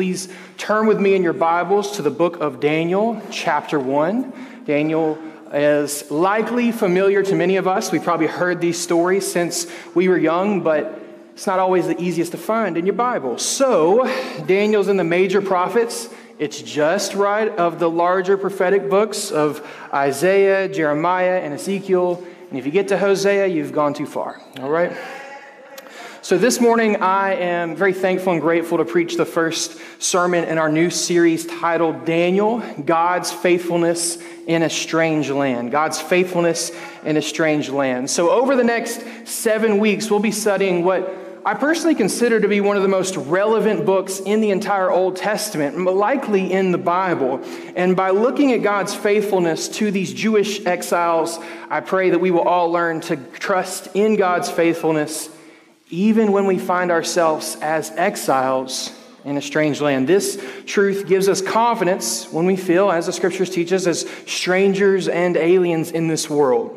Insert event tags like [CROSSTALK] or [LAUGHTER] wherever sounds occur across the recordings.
please turn with me in your Bibles to the book of Daniel, chapter 1. Daniel is likely familiar to many of us. We've probably heard these stories since we were young, but it's not always the easiest to find in your Bible. So, Daniel's in the major prophets. It's just right of the larger prophetic books of Isaiah, Jeremiah, and Ezekiel. And if you get to Hosea, you've gone too far. All right? So, this morning, I am very thankful and grateful to preach the first sermon in our new series titled Daniel God's Faithfulness in a Strange Land. God's Faithfulness in a Strange Land. So, over the next seven weeks, we'll be studying what I personally consider to be one of the most relevant books in the entire Old Testament, likely in the Bible. And by looking at God's faithfulness to these Jewish exiles, I pray that we will all learn to trust in God's faithfulness even when we find ourselves as exiles in a strange land. This truth gives us confidence when we feel, as the scriptures teach us, as strangers and aliens in this world.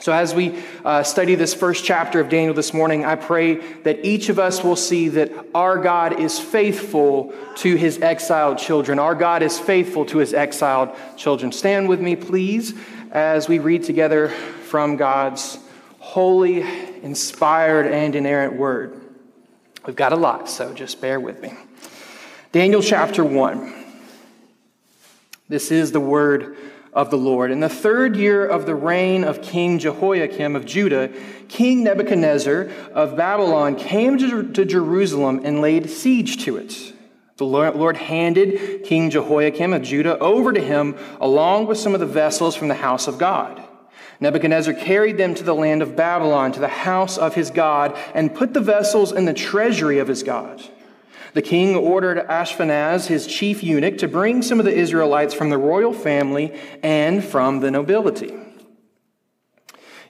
So, as we uh, study this first chapter of Daniel this morning, I pray that each of us will see that our God is faithful to his exiled children. Our God is faithful to his exiled children. Stand with me, please, as we read together from God's holy, inspired, and inerrant word. We've got a lot, so just bear with me. Daniel chapter 1. This is the word of the Lord. In the third year of the reign of King Jehoiakim of Judah, King Nebuchadnezzar of Babylon came to, Jerusalem and laid siege to it. The Lord handed King Jehoiakim of Judah over to him along with some of the vessels from the house of God. Nebuchadnezzar carried them to the land of Babylon, to the house of his God, and put the vessels in the treasury of his God. The king ordered Ashpenaz, his chief eunuch, to bring some of the Israelites from the royal family and from the nobility.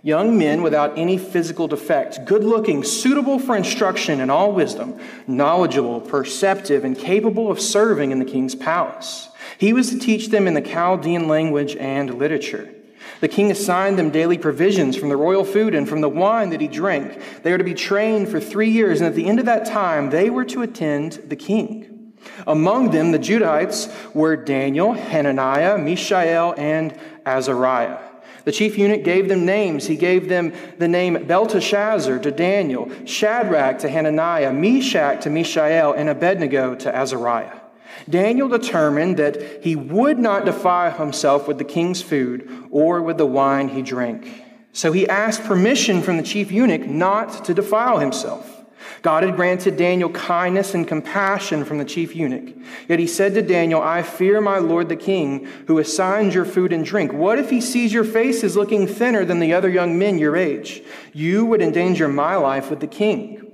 Young men without any physical defect, good looking, suitable for instruction in all wisdom, knowledgeable, perceptive, and capable of serving in the king's palace. He was to teach them in the Chaldean language and literature. The king assigned them daily provisions from the royal food and from the wine that he drank. They were to be trained for three years, and at the end of that time, they were to attend the king. Among them, the Judahites were Daniel, Hananiah, Mishael, and Azariah. The chief eunuch gave them names. He gave them the name Belteshazzar to Daniel, Shadrach to Hananiah, Meshach to Mishael, and Abednego to Azariah. Daniel determined that he would not defile himself with the king's food or with the wine he drank. So he asked permission from the chief eunuch not to defile himself. God had granted Daniel kindness and compassion from the chief eunuch. Yet he said to Daniel, I fear my lord the king, who assigns your food and drink. What if he sees your face is looking thinner than the other young men your age? You would endanger my life with the king.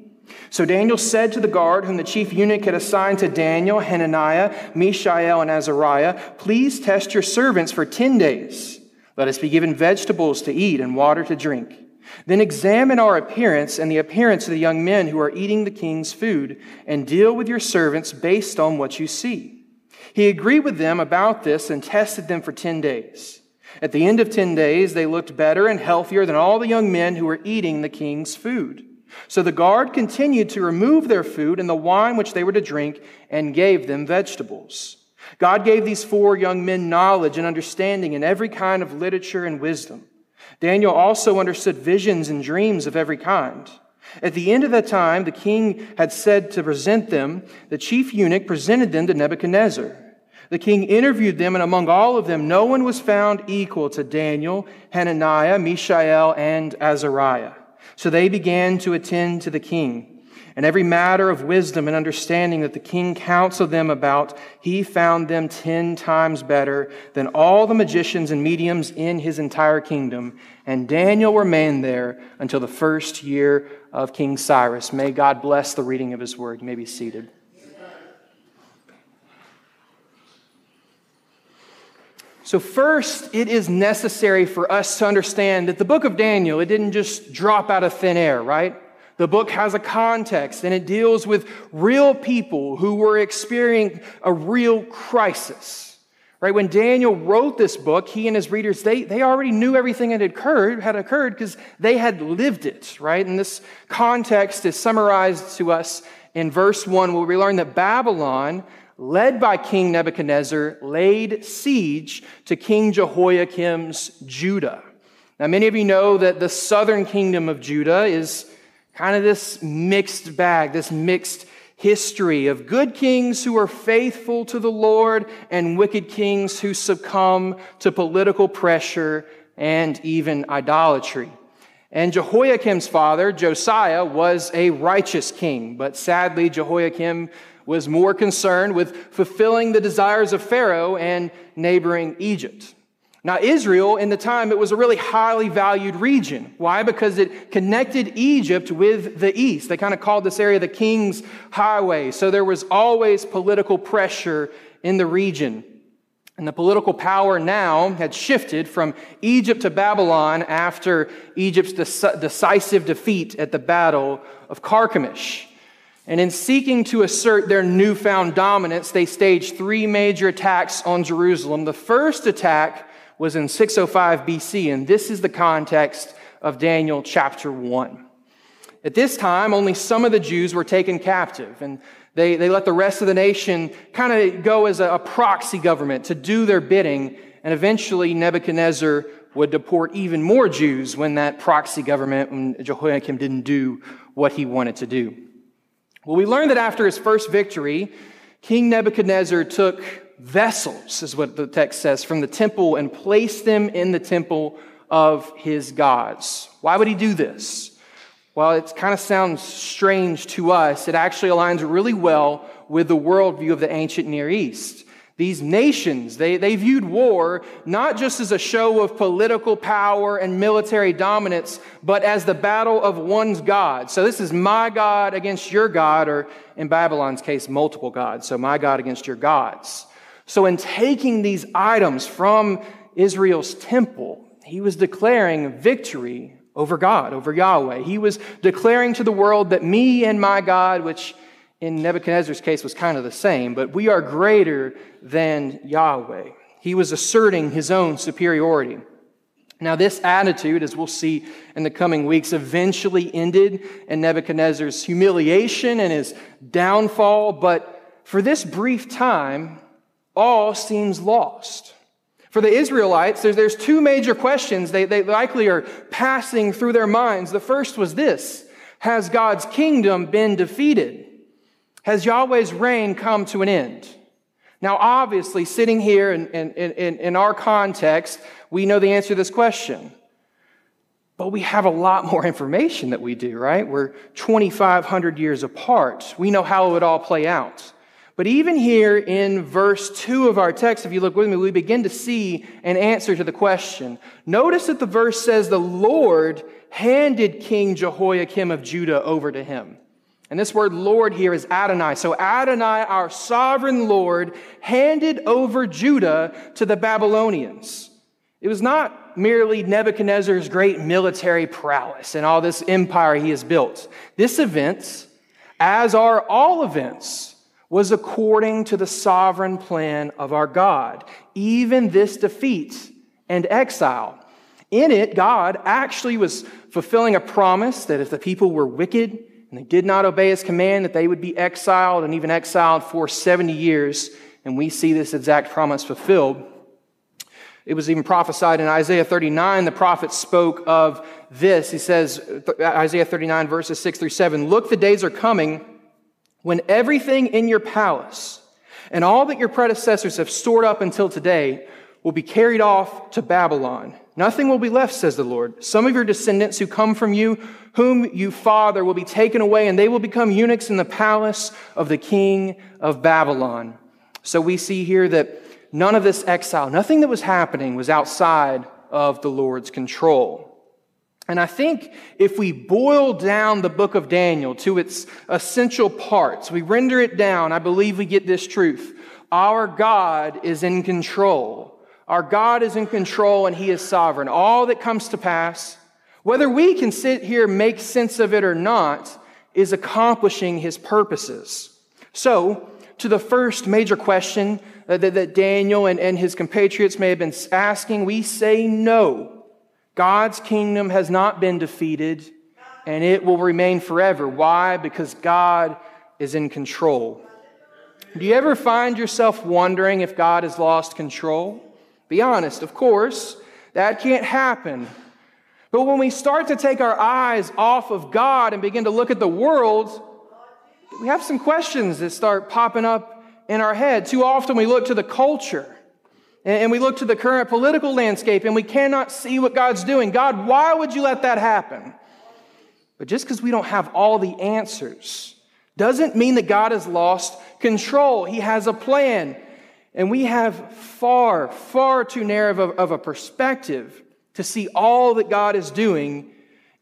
So Daniel said to the guard, whom the chief eunuch had assigned to Daniel, Hananiah, Mishael, and Azariah, Please test your servants for 10 days. Let us be given vegetables to eat and water to drink. Then examine our appearance and the appearance of the young men who are eating the king's food, and deal with your servants based on what you see. He agreed with them about this and tested them for 10 days. At the end of 10 days, they looked better and healthier than all the young men who were eating the king's food. So the guard continued to remove their food and the wine which they were to drink and gave them vegetables. God gave these four young men knowledge and understanding in every kind of literature and wisdom. Daniel also understood visions and dreams of every kind. At the end of that time, the king had said to present them. The chief eunuch presented them to Nebuchadnezzar. The king interviewed them, and among all of them, no one was found equal to Daniel, Hananiah, Mishael, and Azariah. So they began to attend to the king. And every matter of wisdom and understanding that the king counseled them about, he found them ten times better than all the magicians and mediums in his entire kingdom. And Daniel remained there until the first year of King Cyrus. May God bless the reading of his word. You may be seated. So, first, it is necessary for us to understand that the book of Daniel, it didn't just drop out of thin air, right? The book has a context and it deals with real people who were experiencing a real crisis. Right? When Daniel wrote this book, he and his readers, they, they already knew everything that had occurred, had occurred because they had lived it, right? And this context is summarized to us in verse 1, where we learn that Babylon, led by King Nebuchadnezzar, laid siege to King Jehoiakim's Judah. Now, many of you know that the southern kingdom of Judah is kind of this mixed bag, this mixed history of good kings who are faithful to the Lord and wicked kings who succumb to political pressure and even idolatry. And Jehoiakim's father, Josiah, was a righteous king, but sadly, Jehoiakim was more concerned with fulfilling the desires of Pharaoh and neighboring Egypt. Now, Israel, in the time, it was a really highly valued region. Why? Because it connected Egypt with the east. They kind of called this area the King's Highway. So there was always political pressure in the region. And the political power now had shifted from Egypt to Babylon after Egypt's decisive defeat at the Battle of Carchemish. And in seeking to assert their newfound dominance, they staged three major attacks on Jerusalem. The first attack was in 605 BC, and this is the context of Daniel chapter 1. At this time, only some of the Jews were taken captive, and they, they let the rest of the nation kind of go as a, a proxy government to do their bidding, and eventually Nebuchadnezzar would deport even more Jews when that proxy government, when Jehoiakim didn't do what he wanted to do. Well, we learned that after his first victory, King Nebuchadnezzar took vessels, is what the text says, from the temple and placed them in the temple of his gods. Why would he do this? Well, it kind of sounds strange to us. It actually aligns really well with the worldview of the ancient Near East. These nations, they, they viewed war not just as a show of political power and military dominance, but as the battle of one's God. So this is my God against your God, or in Babylon's case, multiple gods. So my God against your gods. So, in taking these items from Israel's temple, he was declaring victory over God, over Yahweh. He was declaring to the world that me and my God, which in Nebuchadnezzar's case was kind of the same, but we are greater than Yahweh. He was asserting his own superiority. Now, this attitude, as we'll see in the coming weeks, eventually ended in Nebuchadnezzar's humiliation and his downfall, but for this brief time, all seems lost. For the Israelites, there's, there's two major questions they, they likely are passing through their minds. The first was this Has God's kingdom been defeated? Has Yahweh's reign come to an end? Now, obviously, sitting here in, in, in, in our context, we know the answer to this question. But we have a lot more information that we do, right? We're 2,500 years apart. We know how it would all play out. But even here in verse 2 of our text, if you look with me, we begin to see an answer to the question. Notice that the verse says the Lord handed King Jehoiakim of Judah over to him. And this word Lord here is Adonai. So Adonai, our sovereign Lord, handed over Judah to the Babylonians. It was not merely Nebuchadnezzar's great military prowess and all this empire he has built. This event, as are all events, was according to the sovereign plan of our God, even this defeat and exile. In it, God actually was fulfilling a promise that if the people were wicked and they did not obey his command, that they would be exiled and even exiled for 70 years. And we see this exact promise fulfilled. It was even prophesied in Isaiah 39. The prophet spoke of this. He says, uh, Isaiah 39, verses 6 through 7 Look, the days are coming when everything in your palace and all that your predecessors have stored up until today will be carried off to Babylon. Nothing will be left, says the Lord. Some of your descendants who come from you, whom you father, will be taken away, and they will become eunuchs in the palace of the king of Babylon. So we see here that none of this exile, nothing that was happening was outside of the Lord's control. And I think if we boil down the book of Daniel to its essential parts, we render it down, I believe we get this truth. Our God is in control. Our God is in control and He is sovereign. All that comes to pass, whether we can sit here make sense of it or not, is accomplishing His purposes. So, to the first major question that, Daniel and his compatriots may have been asking, we say no. God's kingdom has not been defeated and it will remain forever. Why? Because God is in control. Do you ever find yourself wondering if God has lost control? Be honest, of course, that can't happen. But when we start to take our eyes off of God and begin to look at the world, we have some questions that start popping up in our head. Too often we look to the culture and we look to the current political landscape and we cannot see what God's doing. God, why would you let that happen? But just because we don't have all the answers doesn't mean that God has lost control. He has a plan. And we have far, far too narrow of a perspective to see all that God is doing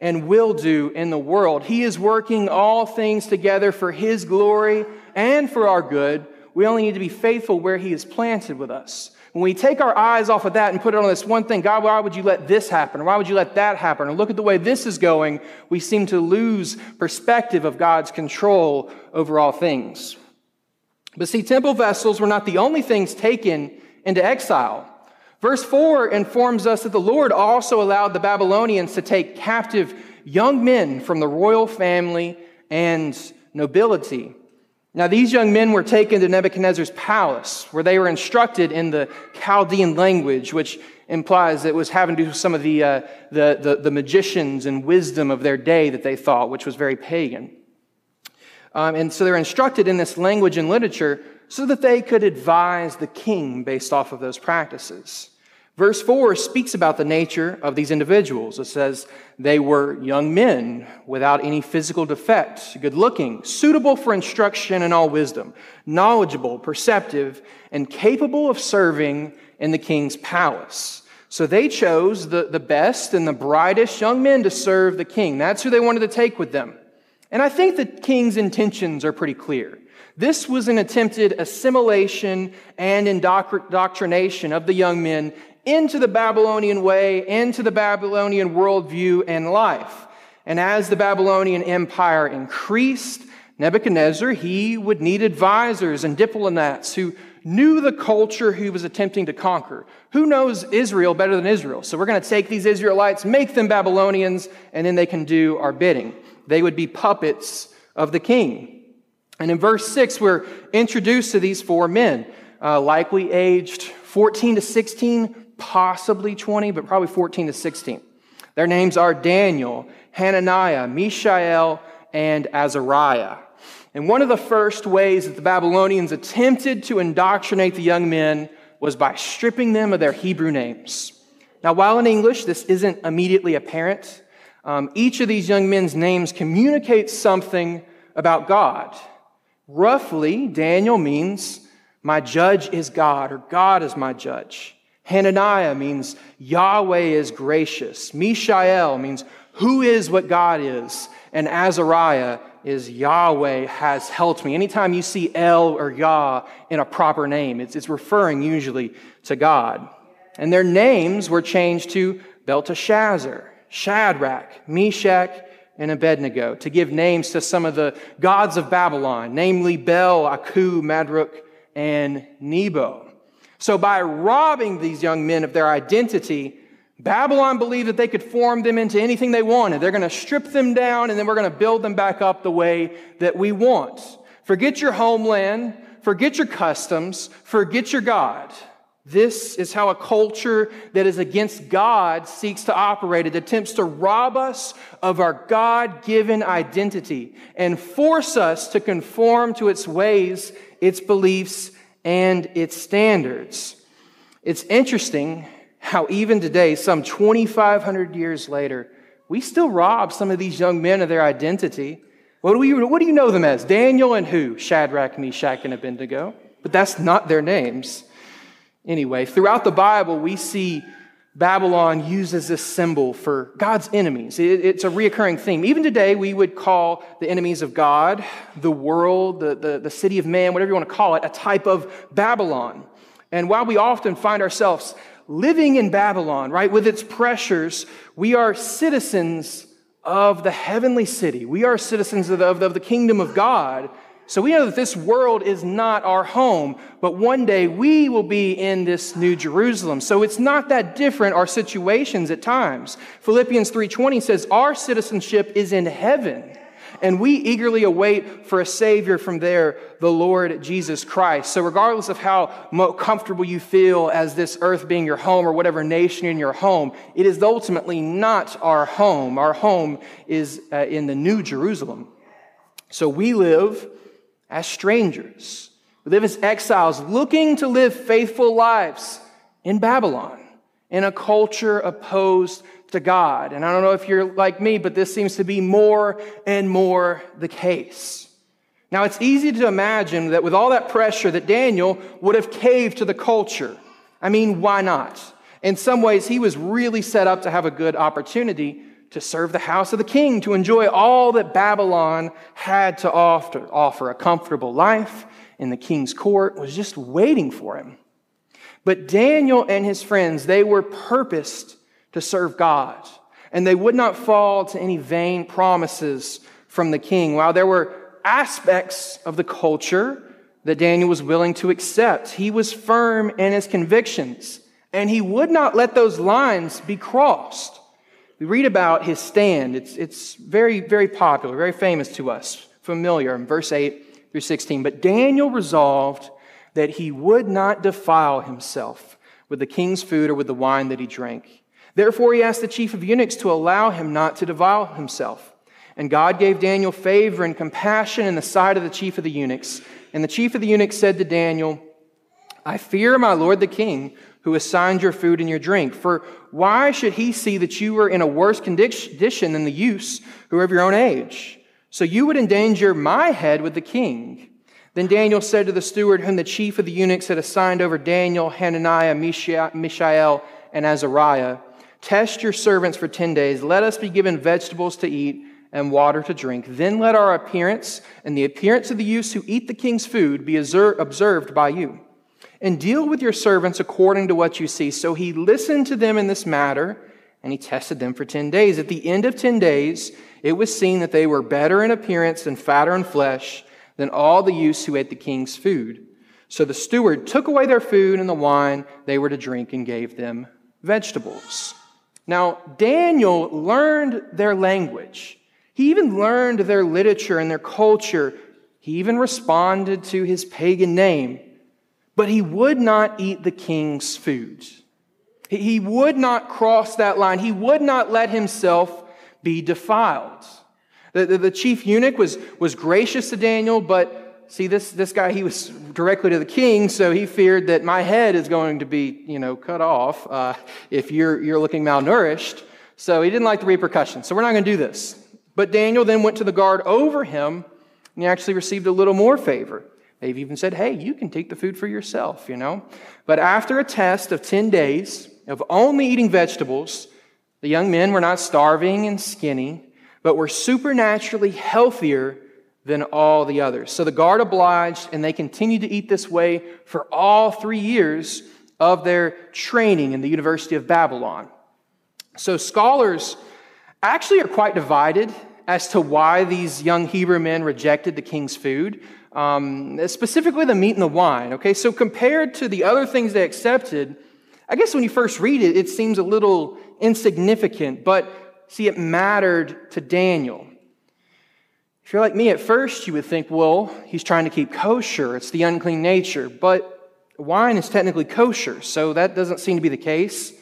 and will do in the world. He is working all things together for His glory and for our good. We only need to be faithful where He has planted with us. When we take our eyes off of that and put it on this one thing, God, why would you let this happen? why would you let that happen? And look at the way this is going, we seem to lose perspective of God's control over all things. But see, temple vessels were not the only things taken into exile. Verse 4 informs us that the Lord also allowed the Babylonians to take captive young men from the royal family and nobility. Now, these young men were taken to Nebuchadnezzar's palace, where they were instructed in the Chaldean language, which implies it was having to do with some of the, uh, the, the, the, magicians and wisdom of their day that they thought, which was very pagan. Um, and so they're instructed in this language and literature so that they could advise the king based off of those practices. Verse 4 speaks about the nature of these individuals. It says they were young men without any physical defect, good looking, suitable for instruction and all wisdom, knowledgeable, perceptive, and capable of serving in the king's palace. So they chose the, the best and the brightest young men to serve the king. That's who they wanted to take with them. And I think the king's intentions are pretty clear. This was an attempted assimilation and indoctrination of the young men into the Babylonian way, into the Babylonian worldview and life. And as the Babylonian Empire increased, Nebuchadnezzar, he would need advisors and diplomats who knew the culture he was attempting to conquer. Who knows Israel better than Israel? So we're going to take these Israelites, make them Babylonians, and then they can do our bidding. They would be puppets of the king. And in verse 6, we're introduced to these four men, uh, likely aged 14 to 16, possibly 20, but probably 14 to 16. Their names are Daniel, Hananiah, Mishael, and Azariah. And one of the first ways that the Babylonians attempted to indoctrinate the young men was by stripping them of their Hebrew names. Now, while in English this isn't immediately apparent, um, each of these young men's names communicates something about God. Roughly, Daniel means, My judge is God, or God is my judge. Hananiah means Yahweh is gracious. Mishael means who is what God is. And Azariah is Yahweh has helped me. Anytime you see El or Yah in a proper name, it's, it's referring usually to God. And their names were changed to Belteshazzar, Shadrach, Meshach, and Abednego to give names to some of the gods of Babylon, namely Bel, Aku, Madruk, and Nebo. So, by robbing these young men of their identity, Babylon believed that they could form them into anything they wanted. They're going to strip them down and then we're going to build them back up the way that we want. Forget your homeland, forget your customs, forget your God. This is how a culture that is against God seeks to operate. It attempts to rob us of our God given identity and force us to conform to its ways, its beliefs, and its standards. It's interesting how even today, some 2,500 years later, we still rob some of these young men of their identity. What do, we, what do you know them as? Daniel and who? Shadrach, Meshach, and Abednego. But that's not their names. Anyway, throughout the Bible, we see Babylon used as a symbol for God's enemies. It's a reoccurring theme. Even today, we would call the enemies of God, the world, the, the, the city of man, whatever you want to call it, a type of Babylon. And while we often find ourselves living in Babylon, right, with its pressures, we are citizens of the heavenly city. We are citizens of the, of the kingdom of God. So we know that this world is not our home, but one day we will be in this new Jerusalem. So it's not that different our situations at times. Philippians 3:20 says our citizenship is in heaven. and we eagerly await for a Savior from there, the Lord Jesus Christ. So, regardless of how comfortable you feel as this earth being your home or whatever nation in your home, it is ultimately not our home. Our home is uh, in the New Jerusalem. So, we live as strangers. We live as exiles looking to live faithful lives in Babylon, in a culture opposed to God. And I don't know if you're like me, but this seems to be more and more the case. Now, it's easy to imagine that with all that pressure, that Daniel would have caved to the culture. I mean, why not? In some ways, he was really set up to have a good opportunity to serve the house of the king, to enjoy all that Babylon had to offer, offer. A comfortable life in the king's court was just waiting for him. But Daniel and his friends, they were purposed to serve God. And they would not fall to any vain promises from the king. While there were aspects of the culture that Daniel was willing to accept, he was firm in his convictions, and he would not let those lines be crossed. We read about his stand. It's, it's very, very popular, very famous to us, familiar in verse 8 through 16. But Daniel resolved that he would not defile himself with the king's food or with the wine that he drank. Therefore, he asked the chief of eunuchs to allow him not to defile himself. And God gave Daniel favor and compassion in the sight of the chief of the eunuchs. And the chief of the eunuchs said to Daniel, I fear my lord the king, who assigned your food and your drink. For why should he see that you are in a worse condition than the youths who are of your own age? So you would endanger my head with the king. Then Daniel said to the steward, whom the chief of the eunuchs had assigned over Daniel, Hananiah, Mishael, and Azariah, Test your servants for 10 days. Let us be given vegetables to eat and water to drink. Then let our appearance and the appearance of the youths who eat the king's food be observed by you. And deal with your servants according to what you see. So he listened to them in this matter, and he tested them for 10 days. At the end of 10 days, it was seen that they were better in appearance and fatter in flesh than all the youths who ate the king's food. So the steward took away their food and the wine they were to drink and gave them vegetables. Now, Daniel learned their language. He even learned their literature and their culture. He even responded to his pagan name. But he would not eat the king's food. He would not cross that line. He would not let himself be defiled. The, the, the chief eunuch was, was gracious to Daniel, but see, this, this guy, he was directly to the king, so he feared that my head is going to be, you know, cut off uh, if you're, you're looking malnourished. So he didn't like the repercussions. So we're not going to do this. But Daniel then went to the guard over him, and he actually received a little more favor. They've even said, hey, you can take the food for yourself, you know. But after a test of 10 days of only eating vegetables, the young men were not starving and skinny, but were supernaturally healthier than all the others. So the guard obliged, and they continued to eat this way for all three years of their training in the University of Babylon. So scholars actually are quite divided as to why these young Hebrew men rejected the king's food, um, specifically the meat and the wine. Okay, so compared to the other things they accepted, I guess when you first read it, it seems a little insignificant, but see, it mattered to Daniel. If you're like me at first, you would think, well, he's trying to keep kosher. It's the unclean nature. But wine is technically kosher, so that doesn't seem to be the case.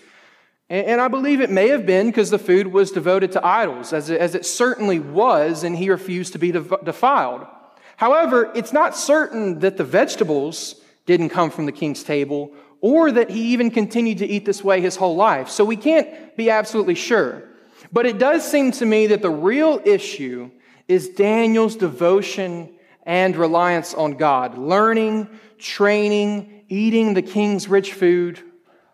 And, I believe it may have been because the food was devoted to idols, as it, as it certainly was, and he refused to be defiled. However, it's not certain that the vegetables didn't come from the king's table or that he even continued to eat this way his whole life. So we can't be absolutely sure. But it does seem to me that the real issue is Daniel's devotion and reliance on God. Learning, training, eating the king's rich food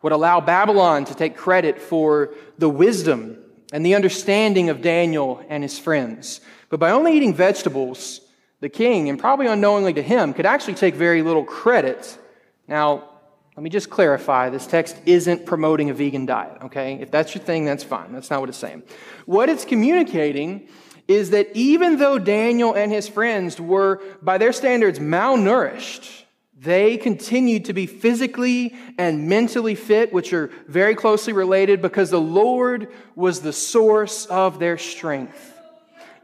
would allow Babylon to take credit for the wisdom and the understanding of Daniel and his friends. But by only eating vegetables, the king, and probably unknowingly to him, could actually take very little credit. Now, let me just clarify this text isn't promoting a vegan diet, okay? If that's your thing, that's fine. That's not what it's saying. What it's communicating is that even though Daniel and his friends were, by their standards, malnourished, they continued to be physically and mentally fit, which are very closely related because the Lord was the source of their strength.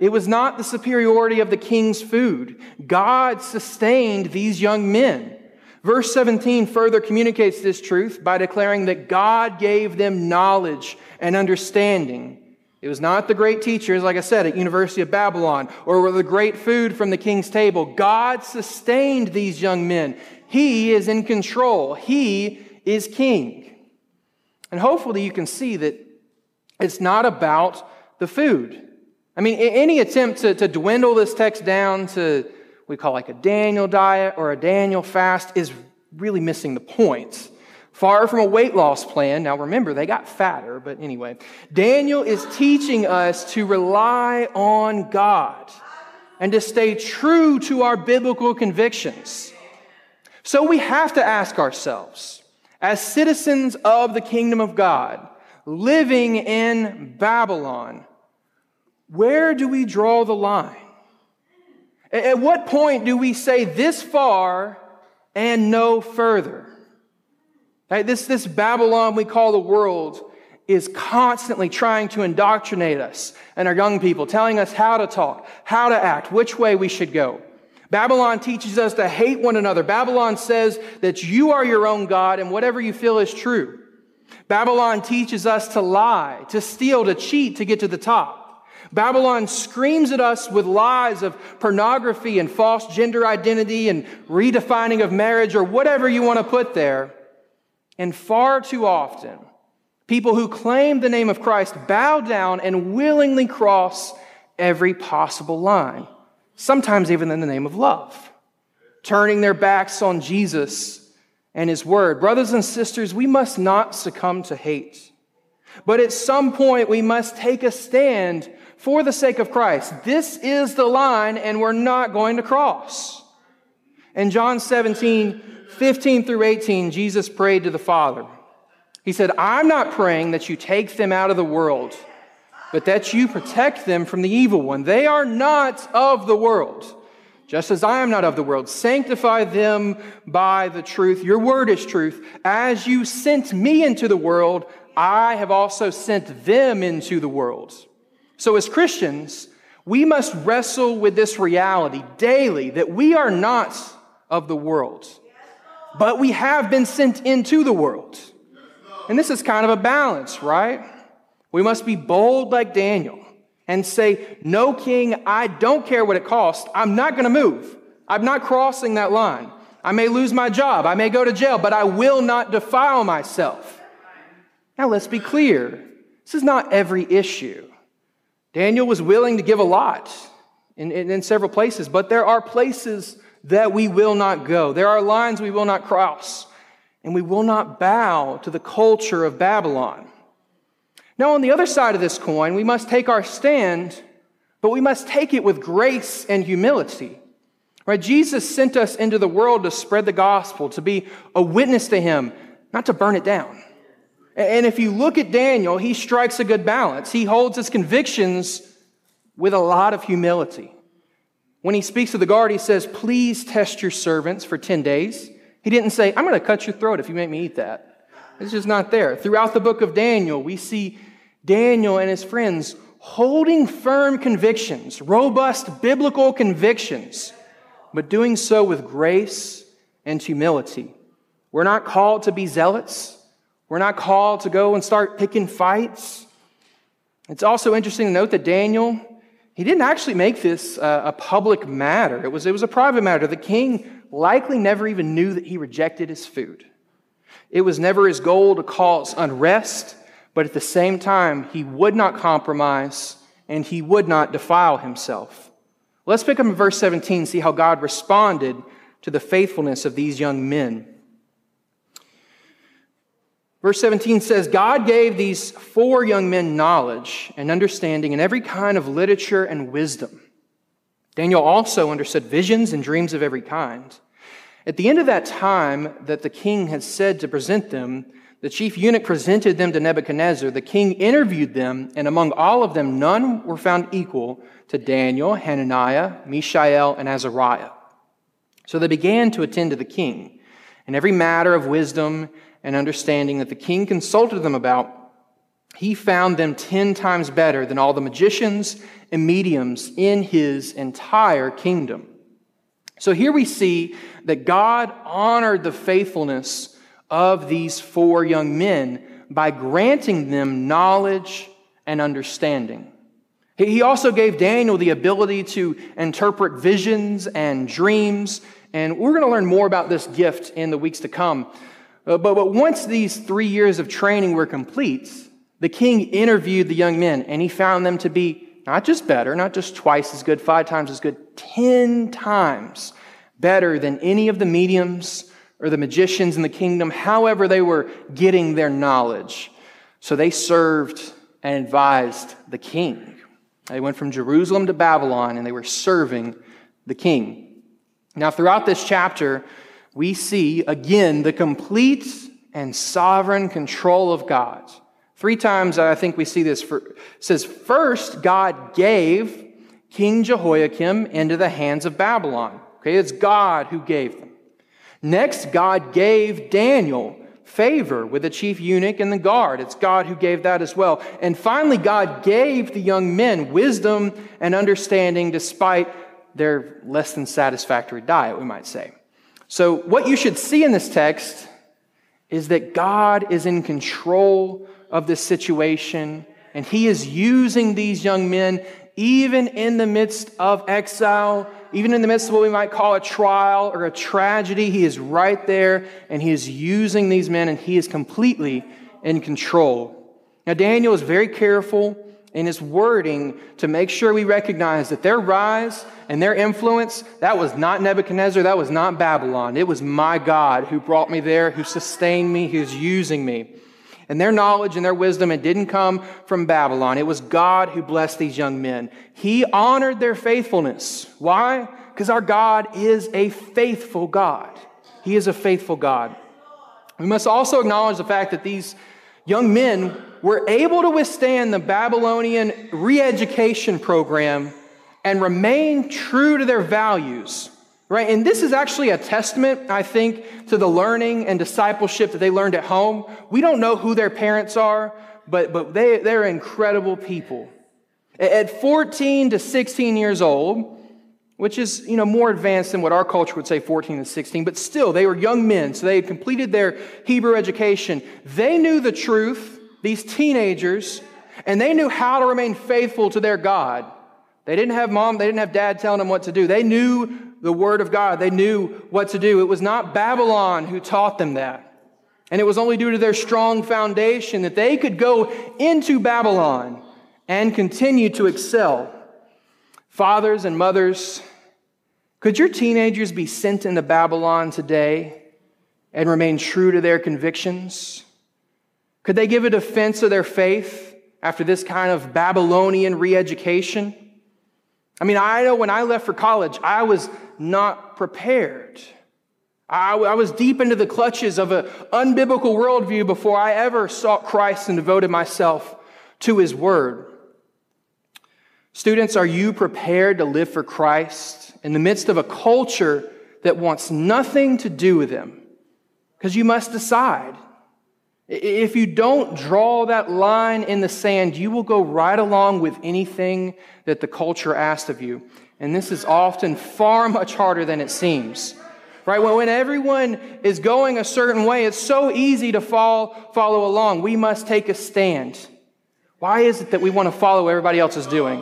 It was not the superiority of the king's food. God sustained these young men. Verse 17 further communicates this truth by declaring that God gave them knowledge and understanding. It was not the great teachers, like I said, at University of Babylon, or the great food from the king's table. God sustained these young men. He is in control. He is king. And hopefully you can see that it's not about the food. I mean, any attempt to, to dwindle this text down to we call like a Daniel diet or a Daniel fast is really missing the point. Far from a weight loss plan. Now remember, they got fatter, but anyway. Daniel is teaching us to rely on God and to stay true to our biblical convictions. So we have to ask ourselves, as citizens of the kingdom of God, living in Babylon, where do we draw the line? At what point do we say this far and no further? Right? This, this Babylon we call the world is constantly trying to indoctrinate us and our young people, telling us how to talk, how to act, which way we should go. Babylon teaches us to hate one another. Babylon says that you are your own God and whatever you feel is true. Babylon teaches us to lie, to steal, to cheat, to get to the top. Babylon screams at us with lies of pornography and false gender identity and redefining of marriage or whatever you want to put there. And far too often, people who claim the name of Christ bow down and willingly cross every possible line, sometimes even in the name of love, turning their backs on Jesus and His Word. Brothers and sisters, we must not succumb to hate. But at some point, we must take a stand for the sake of Christ. This is the line, and we're not going to cross. In John 17, 15 through 18, Jesus prayed to the Father. He said, I'm not praying that you take them out of the world, but that you protect them from the evil one. They are not of the world, just as I am not of the world. Sanctify them by the truth. Your word is truth. As you sent me into the world, I have also sent them into the world. So, as Christians, we must wrestle with this reality daily that we are not of the world but we have been sent into the world. And this is kind of a balance, right? We must be bold like Daniel and say, No, king, I don't care what it costs. I'm not going to move. I'm not crossing that line. I may lose my job. I may go to jail, but I will not defile myself. Now, let's be clear. This is not every issue. Daniel was willing to give a lot in, in, in several places, but there are places that we will not go. There are lines we will not cross, and we will not bow to the culture of Babylon. Now, on the other side of this coin, we must take our stand, but we must take it with grace and humility. Right? Jesus sent us into the world to spread the gospel, to be a witness to him, not to burn it down. And if you look at Daniel, he strikes a good balance. He holds his convictions with a lot of humility. When he speaks to the guard, he says, Please test your servants for 10 days. He didn't say, I'm going to cut your throat if you make me eat that. It's just not there. Throughout the book of Daniel, we see Daniel and his friends holding firm convictions, robust biblical convictions, but doing so with grace and humility. We're not called to be zealots. We're not called to go and start picking fights. It's also interesting to note that Daniel he didn't actually make this uh, a public matter. It was, it was a private matter. The king likely never even knew that he rejected his food. It was never his goal to cause unrest, but at the same time, he would not compromise and he would not defile himself. Let's pick up in verse 17, and see how God responded to the faithfulness of these young men. Verse 17 says, God gave these four young men knowledge and understanding in every kind of literature and wisdom. Daniel also understood visions and dreams of every kind. At the end of that time that the king had said to present them, the chief eunuch presented them to Nebuchadnezzar. The king interviewed them, and among all of them, none were found equal to Daniel, Hananiah, Mishael, and Azariah. So they began to attend to the king in every matter of wisdom and understanding that the king consulted them about. he found them 10 times better than all the magicians and mediums in his entire kingdom. So here we see that God honored the faithfulness of these four young men by granting them knowledge and understanding. He also gave Daniel the ability to interpret visions and dreams, and we're going to learn more about this gift in the weeks to come. Uh, but, but once these three years of training were complete, the king interviewed the young men, and he found them to be not just better, not just twice as good, five times as good, ten times better than any of the mediums or the magicians in the kingdom, however they were getting their knowledge. So they served and advised the king. They went from Jerusalem to Babylon and they were serving the king. Now, throughout this chapter, we see again the complete and sovereign control of God. Three times I think we see this. For, says, first, God gave King Jehoiakim into the hands of Babylon. Okay, it's God who gave them. Next, God gave Daniel favor with the chief eunuch and the guard. It's God who gave that as well. And finally, God gave the young men wisdom and understanding despite their less than satisfactory diet, we might say. So, what you should see in this text is that God is in control of this situation, and He is using these young men even in the midst of exile, even in the midst of what we might call a trial or a tragedy. He is right there, and He is using these men, and He is completely in control. Now, Daniel is very careful in his wording to make sure we recognize that their rise and their influence, that was not Nebuchadnezzar, that was not Babylon. It was my God who brought me there, who sustained me, who's using me. And their knowledge and their wisdom, it didn't come from Babylon. It was God who blessed these young men. He honored their faithfulness. Why? Because our God is a faithful God. He is a faithful God. We must also acknowledge the fact that these young men were able to withstand the Babylonian re education program and remain true to their values. Right? And this is actually a testament, I think, to the learning and discipleship that they learned at home. We don't know who their parents are, but, but they, they're incredible people. At 14 to 16 years old, which is you know more advanced than what our culture would say 14 to 16 but still they were young men so they had completed their hebrew education they knew the truth these teenagers, and they knew how to remain faithful to their God. They didn't have mom, they didn't have dad telling them what to do. They knew the word of God, they knew what to do. It was not Babylon who taught them that. And it was only due to their strong foundation that they could go into Babylon and continue to excel. Fathers and mothers, could your teenagers be sent into Babylon today and remain true to their convictions? Could they give a defense of their faith after this kind of Babylonian re education? I mean, I know when I left for college, I was not prepared. I, I was deep into the clutches of an unbiblical worldview before I ever sought Christ and devoted myself to his word. Students, are you prepared to live for Christ in the midst of a culture that wants nothing to do with him? Because you must decide if you don't draw that line in the sand, you will go right along with anything that the culture asks of you. And this is often far much harder than it seems. Right? When everyone is going a certain way, it's so easy to fall, follow along. We must take a stand. Why is it that we want to follow what everybody else is doing?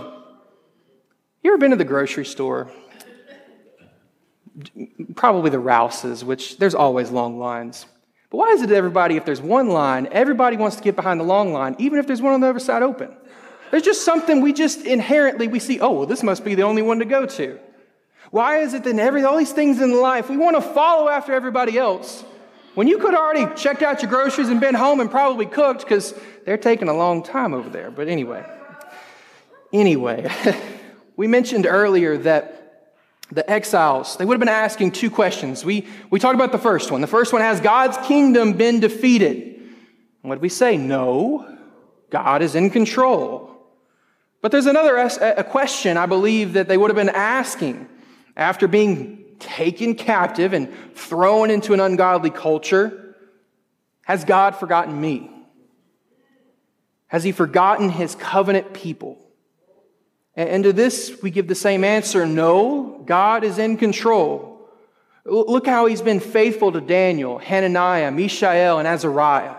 You ever been to the grocery store? Probably the Rouses, which there's always long lines. But why is it that everybody, if there's one line, everybody wants to get behind the long line, even if there's one on the other side open? There's just something we just inherently we see, oh, well, this must be the only one to go to. Why is it that in every, all these things in life, we want to follow after everybody else when you could already checked out your groceries and been home and probably cooked because they're taking a long time over there. But anyway, anyway, [LAUGHS] we mentioned earlier that the exiles, they would have been asking two questions. We, we talked about the first one. The first one has God's kingdom been defeated? And what did we say? No, God is in control. But there's another a question I believe that they would have been asking after being taken captive and thrown into an ungodly culture Has God forgotten me? Has he forgotten his covenant people? And to this, we give the same answer no, God is in control. Look how he's been faithful to Daniel, Hananiah, Mishael, and Azariah.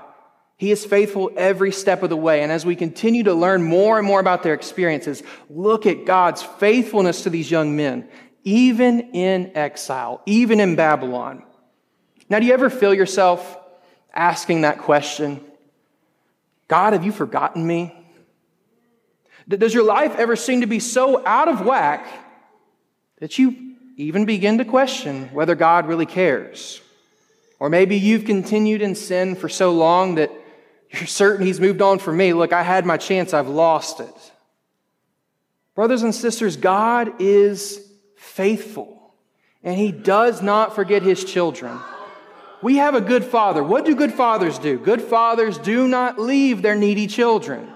He is faithful every step of the way. And as we continue to learn more and more about their experiences, look at God's faithfulness to these young men, even in exile, even in Babylon. Now, do you ever feel yourself asking that question? God, have you forgotten me? Does your life ever seem to be so out of whack that you even begin to question whether God really cares? Or maybe you've continued in sin for so long that you're certain He's moved on from me. Look, I had my chance, I've lost it. Brothers and sisters, God is faithful, and He does not forget His children. We have a good father. What do good fathers do? Good fathers do not leave their needy children.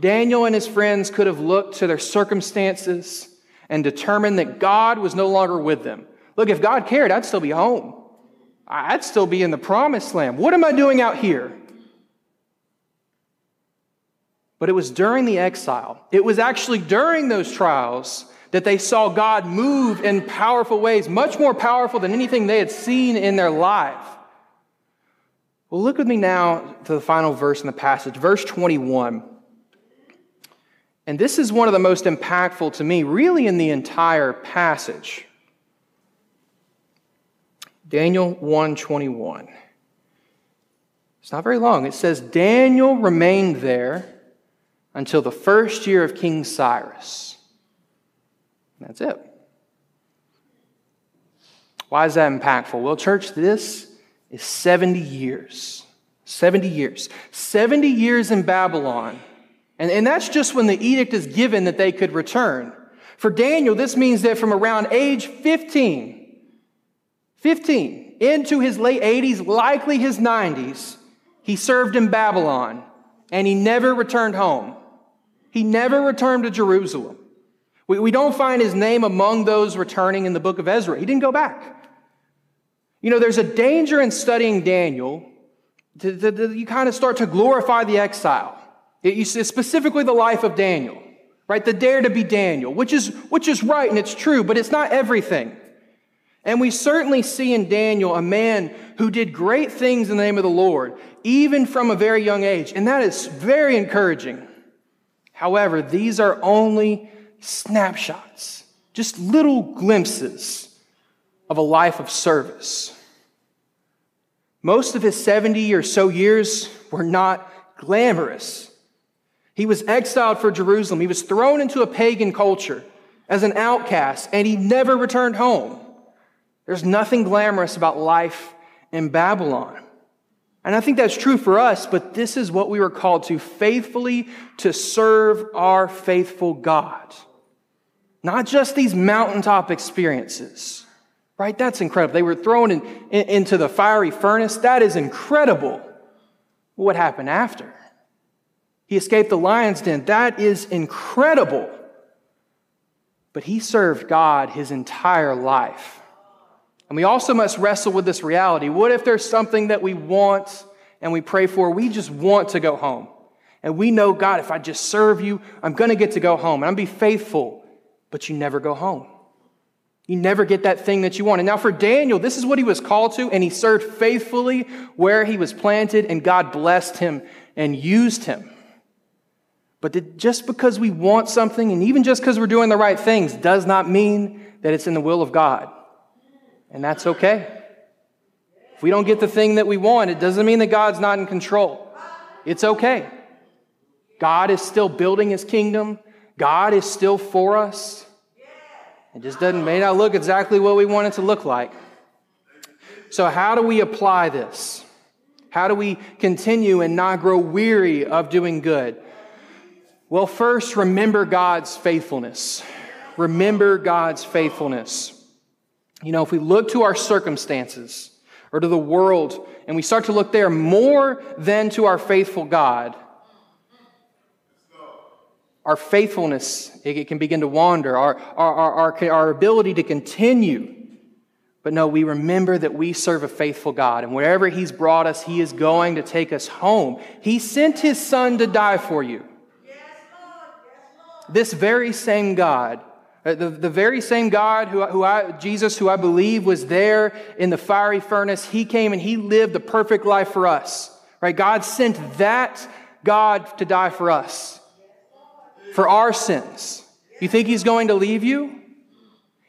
Daniel and his friends could have looked to their circumstances and determined that God was no longer with them. Look, if God cared, I'd still be home. I'd still be in the promised land. What am I doing out here? But it was during the exile, it was actually during those trials that they saw God move in powerful ways, much more powerful than anything they had seen in their life. Well, look with me now to the final verse in the passage, verse 21. And this is one of the most impactful to me, really, in the entire passage. Daniel 1:21. It's not very long. It says Daniel remained there until the first year of King Cyrus. And that's it. Why is that impactful? Well, church, this is 70 years. 70 years. 70 years in Babylon. And, and that's just when the edict is given that they could return. For Daniel, this means that from around age 15, 15, into his late 80s, likely his 90s, he served in Babylon and he never returned home. He never returned to Jerusalem. We, we don't find his name among those returning in the book of Ezra. He didn't go back. You know, there's a danger in studying Daniel. To, you kind of start to glorify the exile. It, specifically the life of Daniel, right? The dare to be Daniel, which is, which is right and it's true, but it's not everything. And we certainly see in Daniel a man who did great things in the name of the Lord, even from a very young age. And that is very encouraging. However, these are only snapshots, just little glimpses of a life of service. Most of his 70 or so years were not glamorous. He was exiled for Jerusalem. He was thrown into a pagan culture as an outcast, and he never returned home. There's nothing glamorous about life in Babylon. And I think that's true for us, but this is what we were called to faithfully to serve our faithful God. Not just these mountaintop experiences, right? That's incredible. They were thrown in, in, into the fiery furnace. That is incredible. What happened after? He escaped the lion's den. That is incredible. But he served God his entire life. And we also must wrestle with this reality. What if there's something that we want and we pray for? We just want to go home. And we know, God, if I just serve you, I'm going to get to go home and I'm be faithful, but you never go home. You never get that thing that you want. And now for Daniel, this is what he was called to, and he served faithfully where he was planted, and God blessed him and used him. But just because we want something, and even just because we're doing the right things, does not mean that it's in the will of God. And that's okay. If we don't get the thing that we want, it doesn't mean that God's not in control. It's okay. God is still building his kingdom, God is still for us. It just doesn't, may not look exactly what we want it to look like. So, how do we apply this? How do we continue and not grow weary of doing good? Well, first, remember God's faithfulness. Remember God's faithfulness. You know, if we look to our circumstances or to the world and we start to look there more than to our faithful God, our faithfulness, it can begin to wander. Our, our, our, our ability to continue But no, we remember that we serve a faithful God, and wherever He's brought us, He is going to take us home. He sent His Son to die for you. This very same God, uh, the, the very same God who, who I, Jesus, who I believe was there in the fiery furnace, He came and He lived the perfect life for us. Right? God sent that God to die for us, for our sins. You think He's going to leave you?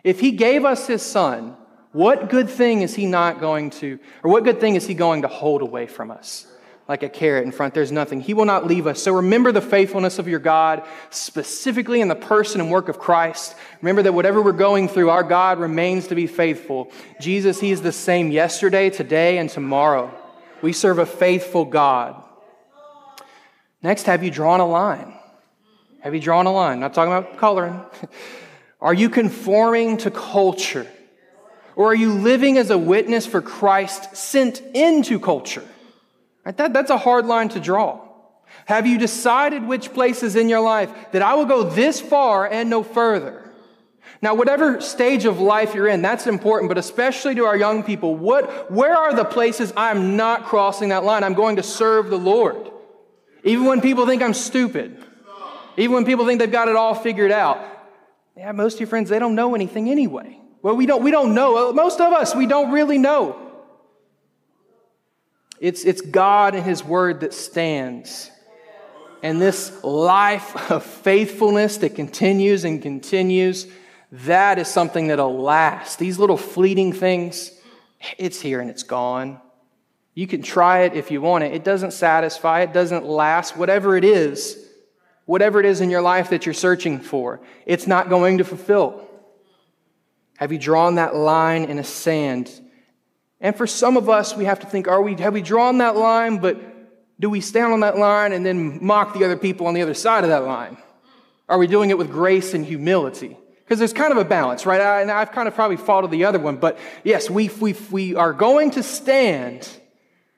If He gave us His Son, what good thing is he not going to, or what good thing is he going to hold away from us? Like a carrot in front, there's nothing. He will not leave us. So remember the faithfulness of your God, specifically in the person and work of Christ. Remember that whatever we're going through, our God remains to be faithful. Jesus, He is the same yesterday, today, and tomorrow. We serve a faithful God. Next, have you drawn a line? Have you drawn a line? Not talking about coloring. [LAUGHS] Are you conforming to culture? Or are you living as a witness for Christ sent into culture? Right? That, that's a hard line to draw. Have you decided which places in your life that I will go this far and no further? Now, whatever stage of life you're in, that's important, but especially to our young people, what, where are the places I'm not crossing that line? I'm going to serve the Lord. Even when people think I'm stupid, even when people think they've got it all figured out. Yeah, most of your friends, they don't know anything anyway. Well, we don't, we don't know. Most of us, we don't really know. It's, it's God and His Word that stands. And this life of faithfulness that continues and continues, that is something that'll last. These little fleeting things, it's here and it's gone. You can try it if you want it. It doesn't satisfy, it doesn't last. Whatever it is, whatever it is in your life that you're searching for, it's not going to fulfill. Have you drawn that line in a sand? And for some of us, we have to think, are we, have we drawn that line, but do we stand on that line and then mock the other people on the other side of that line? Are we doing it with grace and humility? Because there's kind of a balance, right? I, and I've kind of probably followed the other one, but yes, we, we, we are going to stand,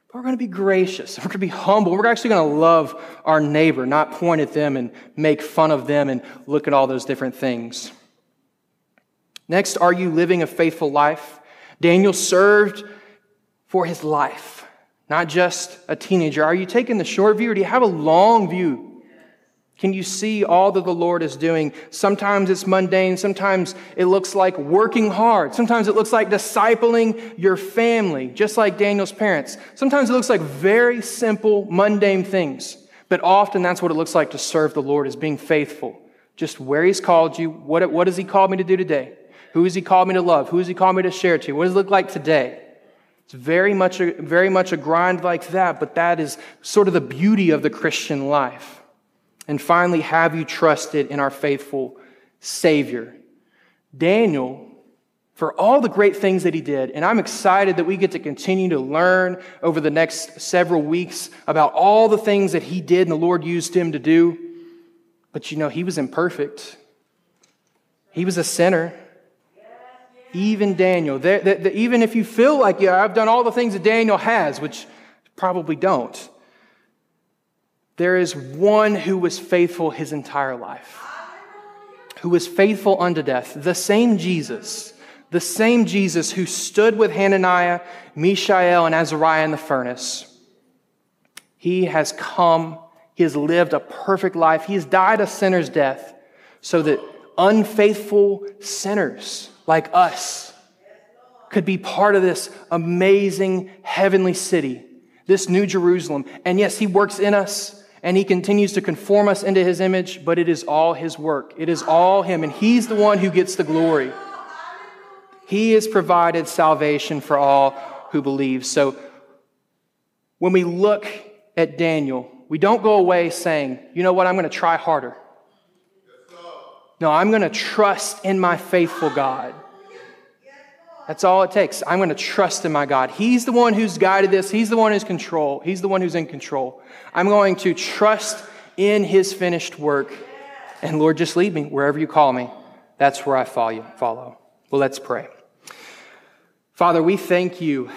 but we're going to be gracious. We're going to be humble. We're actually going to love our neighbor, not point at them and make fun of them and look at all those different things. Next, are you living a faithful life? Daniel served for his life, not just a teenager. Are you taking the short view or do you have a long view? Can you see all that the Lord is doing? Sometimes it's mundane. Sometimes it looks like working hard. Sometimes it looks like discipling your family, just like Daniel's parents. Sometimes it looks like very simple, mundane things. But often that's what it looks like to serve the Lord, is being faithful. Just where He's called you. What, what has He called me to do today? Who has He called me to love? Who has He called me to share to? What does it look like today? It's very much a, very much a grind like that, but that is sort of the beauty of the Christian life. And finally, have you trusted in our faithful Savior? Daniel, for all the great things that he did, and I'm excited that we get to continue to learn over the next several weeks about all the things that he did and the Lord used him to do. But you know, he was imperfect, he was a sinner. Even Daniel, the, the, the, even if you feel like, yeah, I've done all the things that Daniel has, which probably don't, there is one who was faithful his entire life, who was faithful unto death, the same Jesus, the same Jesus who stood with Hananiah, Mishael, and Azariah in the furnace. He has come, he has lived a perfect life, he has died a sinner's death so that unfaithful sinners, like us could be part of this amazing heavenly city, this new Jerusalem. And yes, He works in us and He continues to conform us into His image, but it is all His work. It is all Him, and He's the one who gets the glory. He has provided salvation for all who believe. So when we look at Daniel, we don't go away saying, you know what, I'm going to try harder. No, I'm going to trust in my faithful God. That's all it takes. I'm going to trust in my God. He's the one who's guided this. He's the one who's control. He's the one who's in control. I'm going to trust in his finished work. And Lord, just lead me wherever you call me. That's where I follow. Follow. Well, let's pray. Father, we thank you,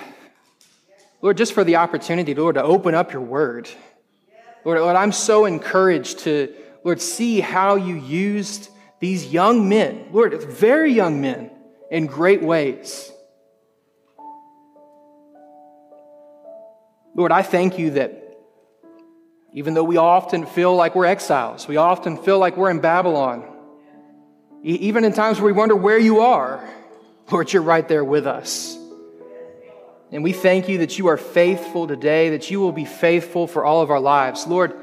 Lord, just for the opportunity, Lord, to open up your word. Lord, Lord, I'm so encouraged to, Lord, see how you used these young men, Lord, it's very young men, in great ways. Lord, I thank you that even though we often feel like we're exiles, we often feel like we're in Babylon, even in times where we wonder where you are, Lord, you're right there with us. And we thank you that you are faithful today, that you will be faithful for all of our lives. Lord,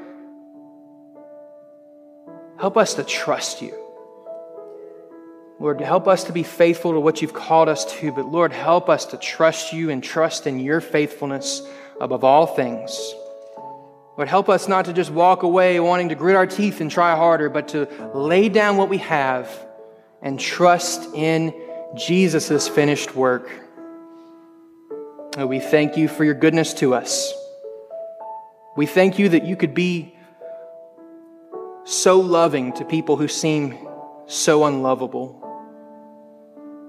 help us to trust you. Lord, help us to be faithful to what you've called us to, but Lord, help us to trust you and trust in your faithfulness above all things. Lord, help us not to just walk away wanting to grit our teeth and try harder, but to lay down what we have and trust in Jesus' finished work. we thank you for your goodness to us. We thank you that you could be so loving to people who seem so unlovable.